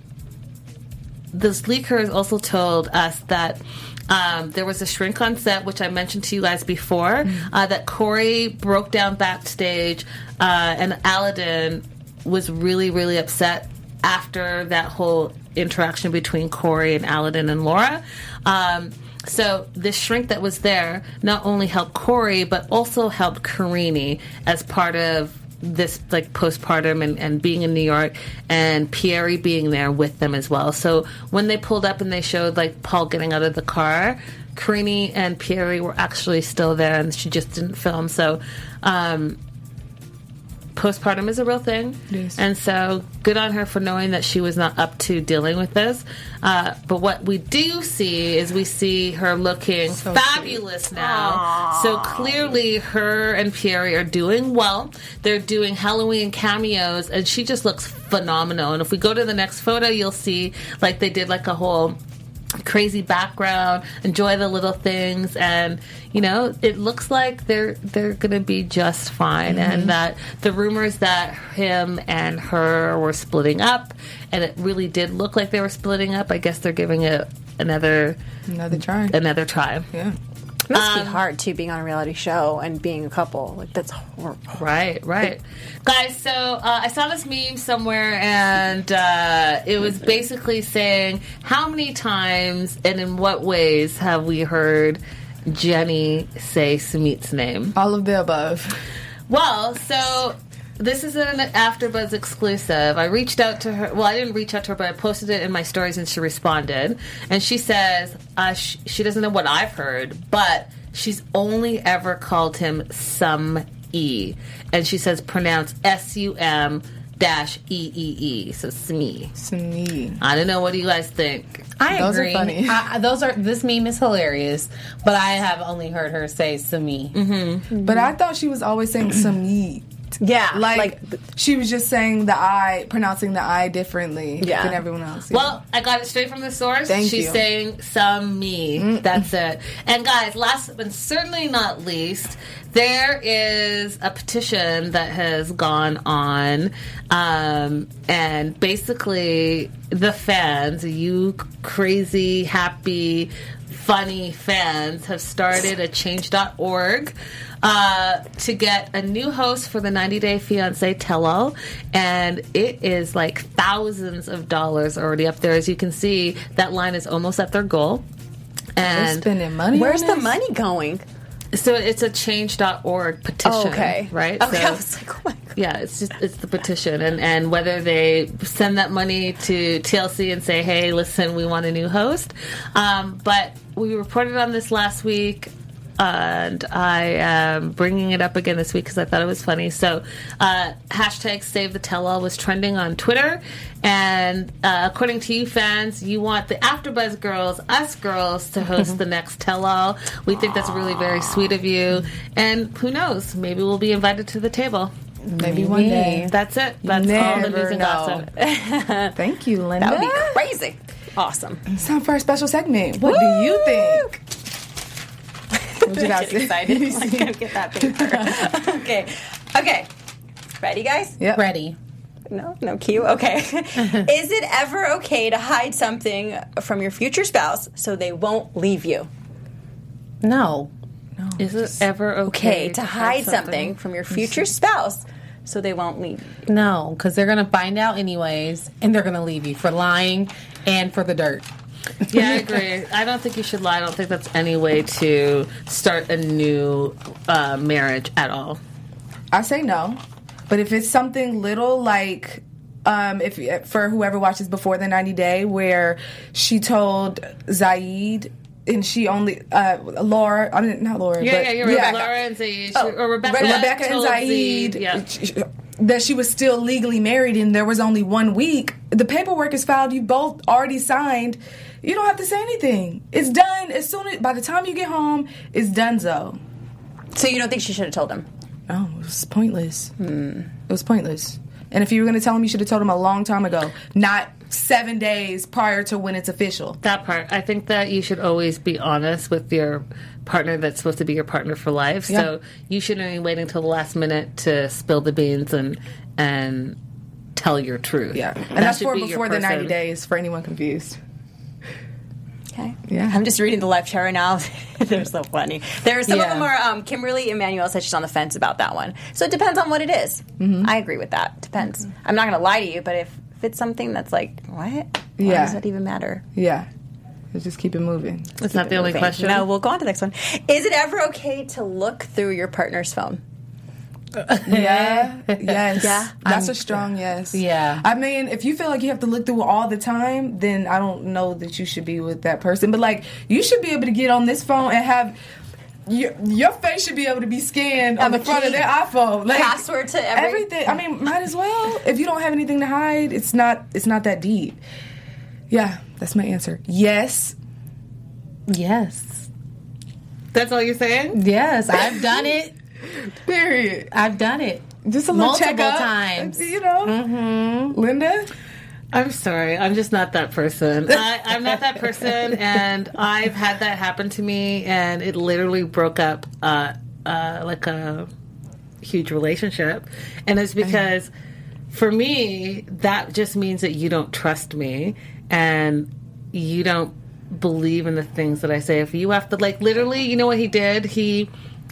Speaker 6: this leaker has also told us that um, there was a shrink on set, which I mentioned to you guys before, uh, that Corey broke down backstage, uh, and Aladdin was really, really upset after that whole interaction between Corey and Aladdin and Laura. Um, so this shrink that was there not only helped Corey, but also helped Karine as part of this like postpartum and, and being in New York and Pierre being there with them as well. So when they pulled up and they showed like Paul getting out of the car, Karine and Pierre were actually still there and she just didn't film. So um, postpartum is a real thing. And so good on her for knowing that she was not up to dealing with this. Uh, but what we do see is we see her looking fabulous now. So clearly her and Pierre are doing well. They're doing Halloween cameos and she just looks phenomenal. And if we go to the next photo, you'll see like they did like a whole crazy background enjoy the little things and you know it looks like they're they're gonna be just fine
Speaker 2: Mhm.
Speaker 6: and that the rumors that him and her were splitting up and it really did look like they were splitting up i guess they're giving it another
Speaker 2: another try.
Speaker 6: another try.
Speaker 2: Yeah
Speaker 5: It must
Speaker 6: Um,
Speaker 5: be hard too, being on a reality show and being a couple. Like that's horrible.
Speaker 6: Right, right. Guys, so uh, I saw this meme somewhere and uh, it was basically saying how many times and in what ways have we heard Jenny say Sumit's name?
Speaker 2: All of the above.
Speaker 6: Well, so this is an AfterBuzz exclusive. I reached out to her. Well, I didn't reach out to her, but I posted it in my stories, and she responded. And she says uh, sh- she doesn't know what I've heard, but she's only ever called him some e, and she says pronounce S U M dash E E E. So Smee.
Speaker 2: Smee.
Speaker 6: I don't know. What do you guys think?
Speaker 4: I
Speaker 2: Those are
Speaker 4: agree.
Speaker 2: funny.
Speaker 4: I, those are this meme is hilarious, but I have only heard her say Sami.
Speaker 6: Mm-hmm.
Speaker 2: But I thought she was always saying some ye.
Speaker 5: Yeah,
Speaker 2: Like,
Speaker 5: like-
Speaker 2: she was just saying the I, pronouncing the I differently
Speaker 5: Yeah.
Speaker 2: than everyone else.
Speaker 6: Well, I got it straight from the source.
Speaker 2: Thank
Speaker 6: She's
Speaker 2: you.
Speaker 6: saying some me. That's it. And guys, last but certainly not least, there is a petition that has gone on, um, and basically the fans, you crazy, happy, funny fans, have started a Change.org. Uh, to get a new host for the 90 Day Fiance Tell All, and it is like thousands of dollars already up there. As you can see, that line is almost at their goal.
Speaker 2: And They're
Speaker 6: And
Speaker 2: spending money.
Speaker 5: Where's
Speaker 2: on
Speaker 5: the
Speaker 2: this?
Speaker 5: money going?
Speaker 6: so it's a change.org petition.
Speaker 5: Oh, okay.
Speaker 6: Right?
Speaker 5: Okay,
Speaker 6: So-
Speaker 5: I was like, oh my god.
Speaker 6: Yeah, it's just it's the petition, and and whether they send that money to TLC and say, "Hey, listen, we want a new host," um, but we reported on this last week. And I am bringing it up again this week because I thought it was funny. So, uh, hashtag Save the Tell All was trending on Twitter, and uh, according to you fans, you want the AfterBuzz girls, us girls, to host the next Tell All. We think that's really very sweet of you, and who knows, maybe we'll be invited to the table.
Speaker 2: Maybe one day.
Speaker 6: That's it. That's all the
Speaker 2: Never
Speaker 6: news and
Speaker 2: know.
Speaker 6: gossip.
Speaker 2: Thank you, Linda.
Speaker 5: That would be crazy. Awesome.
Speaker 2: It's time for our special segment. What do you think? What you guys
Speaker 5: Get excited. I'm gonna get that paper. okay. Okay. Ready, guys?
Speaker 2: Yep.
Speaker 4: Ready.
Speaker 5: No, no cue. Okay. Is it ever okay to hide something from your future spouse so they won't leave you?
Speaker 4: No. No.
Speaker 6: Is it ever okay,
Speaker 5: Okay, to hide something from your future spouse so they won't leave you.
Speaker 4: No, because they're going to find out anyways, and they're going to leave you for lying and for the dirt.
Speaker 6: Yeah, I agree. I don't think you should lie. I don't think that's any way to start a new uh, marriage at all.
Speaker 2: I say no, but if it's something little like. Um, if for whoever watches before the 90 day where she told Zied and she only uh, Laura I mean not Laura
Speaker 6: Yeah,
Speaker 2: but
Speaker 6: yeah, you're right. Laura and Zied,
Speaker 2: Oh,
Speaker 6: or Rebecca,
Speaker 2: Rebecca and
Speaker 6: told
Speaker 2: Zied,
Speaker 6: yeah.
Speaker 2: that she was still legally married and there was only one week. The paperwork is filed. You both already signed. You don't have to say anything. It's done as soon as by the time you get home. It's donezo.
Speaker 5: So you don't think she should have told him?
Speaker 2: Oh, it was pointless. It was pointless. And if you were going to tell him, you should have told him a long time ago, not seven days prior to when it's official.
Speaker 6: That part. I think that you should always be honest with your partner that's supposed to be your partner for life. So you shouldn't be waiting until the last minute to spill the beans and and tell your truth.
Speaker 2: Yeah, and
Speaker 6: That
Speaker 2: that's for
Speaker 6: be
Speaker 2: before the ninety days. For anyone confused.
Speaker 5: Okay.
Speaker 2: Yeah.
Speaker 5: I'm just reading the live chat right now. They're so funny. There are some of them are um, Kimberly Emmanuel said she's on the fence about that one. So it depends on what it is. I agree with that. Depends. I'm not going to lie to you, but if, if it's something that's like, what? Why
Speaker 2: Yeah.
Speaker 5: does that even matter?
Speaker 2: Yeah, Let's just keep it moving.
Speaker 6: It's not the only
Speaker 5: Moving.
Speaker 6: question.
Speaker 5: No, we'll go on to the next one. Is it ever okay to look through your partner's phone?
Speaker 2: Yeah. Yes.
Speaker 5: Yeah.
Speaker 2: That's a um, strong yes.
Speaker 4: Yeah.
Speaker 2: I mean, if you feel like you have to look through all the time, then I don't know that you should be with that person. But like, you should be able to get on this phone and have. Your, your face should be able to be scanned on
Speaker 5: Have
Speaker 2: the
Speaker 5: a
Speaker 2: front of their iPhone. Like
Speaker 5: Password to every-
Speaker 2: everything. I mean, might as well. If you don't have anything to hide, it's not. It's not that deep. Yeah, that's my answer. Yes.
Speaker 4: Yes.
Speaker 6: That's all you're saying?
Speaker 4: Yes, I've done it.
Speaker 2: Period.
Speaker 4: I've done it.
Speaker 2: Just a little
Speaker 4: Multiple
Speaker 2: checkup,
Speaker 4: times.
Speaker 2: You know, mm-hmm. Linda.
Speaker 6: I'm sorry. I'm just not that person. I, I'm not that person, and I've had that happen to me, and it literally broke up uh, uh, like a huge relationship. And it's because for me, that just means that you don't trust me, and you don't believe in the things that I say. If you have to, like, literally, you know what he did? He,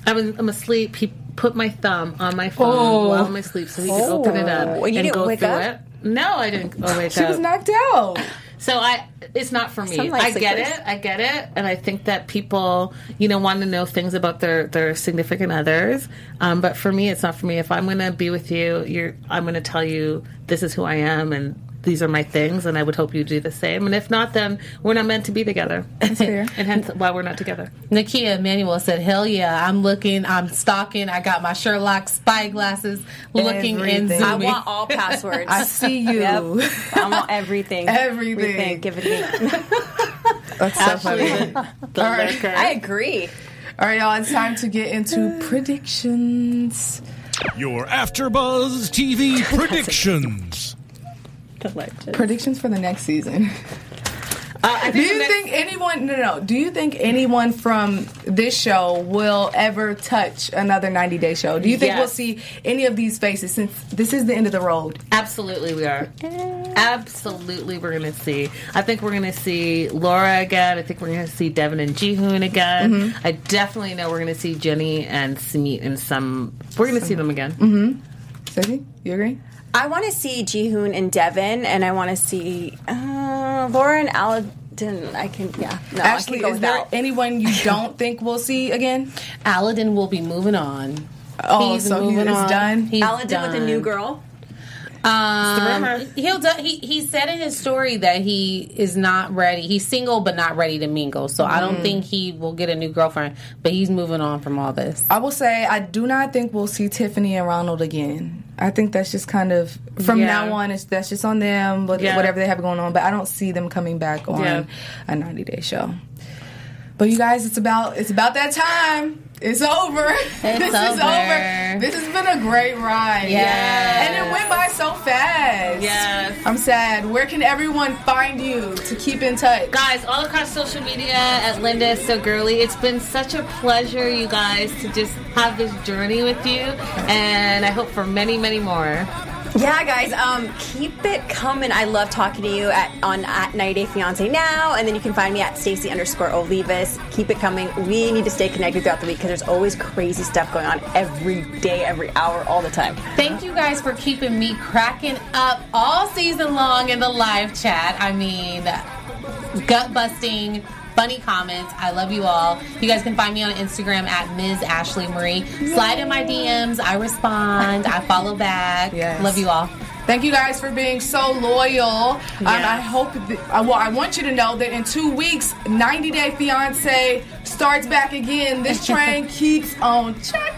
Speaker 6: I was, I'm asleep. He put my thumb on my phone while I'm asleep, so he could open it up
Speaker 5: Oh. And you
Speaker 6: and
Speaker 5: didn't
Speaker 6: go through
Speaker 5: up?
Speaker 6: it. No, I didn't go wake
Speaker 2: She
Speaker 6: up.
Speaker 2: was knocked out.
Speaker 6: So I, it's not for me. I get it. I get it, and I think that people, you know, want to know things about their their significant others. Um, but for me, it's not for me. If I'm going to be with you, you're, I'm going to tell you this is who I am, and these are my things, and I would hope you do the same. And if not, then we're not meant to be together. That's
Speaker 2: fair.
Speaker 6: and hence why we're not together.
Speaker 4: Nakia Emanuel said, "Hell yeah, I'm looking, I'm stalking. I got my Sherlock spy glasses, looking and
Speaker 2: Everything.
Speaker 4: zooming.
Speaker 5: I want all passwords.
Speaker 2: I see you.
Speaker 5: Yep. I want everything.
Speaker 2: Everything.
Speaker 5: Give it to me.
Speaker 2: That's so funny.
Speaker 6: The
Speaker 2: right.
Speaker 6: lurker.
Speaker 5: I agree.
Speaker 2: All right, y'all. It's time to get into predictions.
Speaker 11: Your AfterBuzz TV predictions.
Speaker 2: Predictions for the next season.
Speaker 6: I
Speaker 2: Do you
Speaker 6: next-
Speaker 2: think anyone? No, no, no. Do you think anyone from this show will ever touch another 90 Day show? Do you think
Speaker 6: Yes.
Speaker 2: we'll see any of these faces since this is the end of the road?
Speaker 6: Absolutely, we are. Absolutely, we're going to see. I think we're going to see Laura again. I think we're going to see Deavan and Jihoon again.
Speaker 2: Mhm.
Speaker 6: I definitely know we're going to see Jenny and Smeet in some. We're going to see them again.
Speaker 2: Mm-hmm. Sophie, you agree?
Speaker 5: I want to see Jihoon and Deavan, and I want to see uh, Laura and Aladdin. I can, yeah. No,
Speaker 2: Ashley,
Speaker 5: I can go
Speaker 2: is there anyone you don't think we'll see again?
Speaker 4: Aladdin will be moving on.
Speaker 2: Oh,
Speaker 4: He's
Speaker 2: so he
Speaker 4: moving
Speaker 2: is
Speaker 4: on.
Speaker 2: done?
Speaker 4: He's
Speaker 5: Aladdin with a new girl.
Speaker 4: Um, he'll do, he he said in his story that he is not ready. He's single but not ready to mingle. So I don't
Speaker 2: Mm.
Speaker 4: think he will get a new girlfriend. But he's moving on from all this.
Speaker 2: I will say I do not think we'll see Tiffany and Ronald again. I think that's just kind of from
Speaker 6: Yeah.
Speaker 2: now on. It's that's just on them, what-
Speaker 6: Yeah.
Speaker 2: whatever they have going on. But I don't see them coming back on
Speaker 6: Yeah.
Speaker 2: a 90 day show. But you guys, it's about it's about that time. It's over. this is
Speaker 4: over.
Speaker 2: over. This has been a great ride.
Speaker 4: Yes.
Speaker 2: And it went by so fast.
Speaker 6: Yes.
Speaker 2: I'm sad. Where can everyone find you to keep in touch?
Speaker 6: Guys, all across social media at Linda is so girly. It's been such a pleasure, you guys, to just have this journey with you, and I hope for many, many more.
Speaker 5: Yeah, guys, um, keep it coming. I love talking to you at on at 90 Day Fiance now, and then you can find me at Stacy underscore Olivas. Keep it coming. We need to stay connected throughout the week because there's always crazy stuff going on every day, every hour, all the time.
Speaker 4: Thank you guys for keeping me cracking up all season long in the live chat. I mean, gut busting, funny comments. I love you all. You guys can find me on Instagram at Ms. Ashley Marie. Slide in my DMs. I respond. I follow back.
Speaker 2: Yes.
Speaker 4: Love you all.
Speaker 2: Thank you guys for being so loyal. Um, I hope. That, uh, well, I want you to know that in two weeks, 90 Day Fiance starts back again. This train keeps on chucking.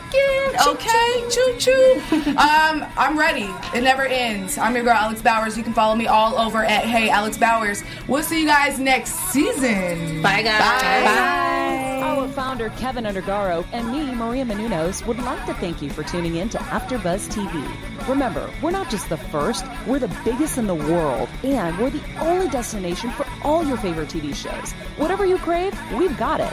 Speaker 2: Okay, choo choo. um, I'm ready. It never ends. I'm your girl Alex Bowers. You can follow me all over at Hey Alex Bowers. We'll see you guys next season.
Speaker 6: Bye, guys.
Speaker 2: Bye.
Speaker 3: Our founder, Kevin Undergaro, and me, Maria Menounos, would like to thank you for tuning in to AfterBuzz TV. Remember, we're not just the first, we're the biggest in the world, and we're the only destination for all your favorite TV shows. Whatever you crave, we've got it.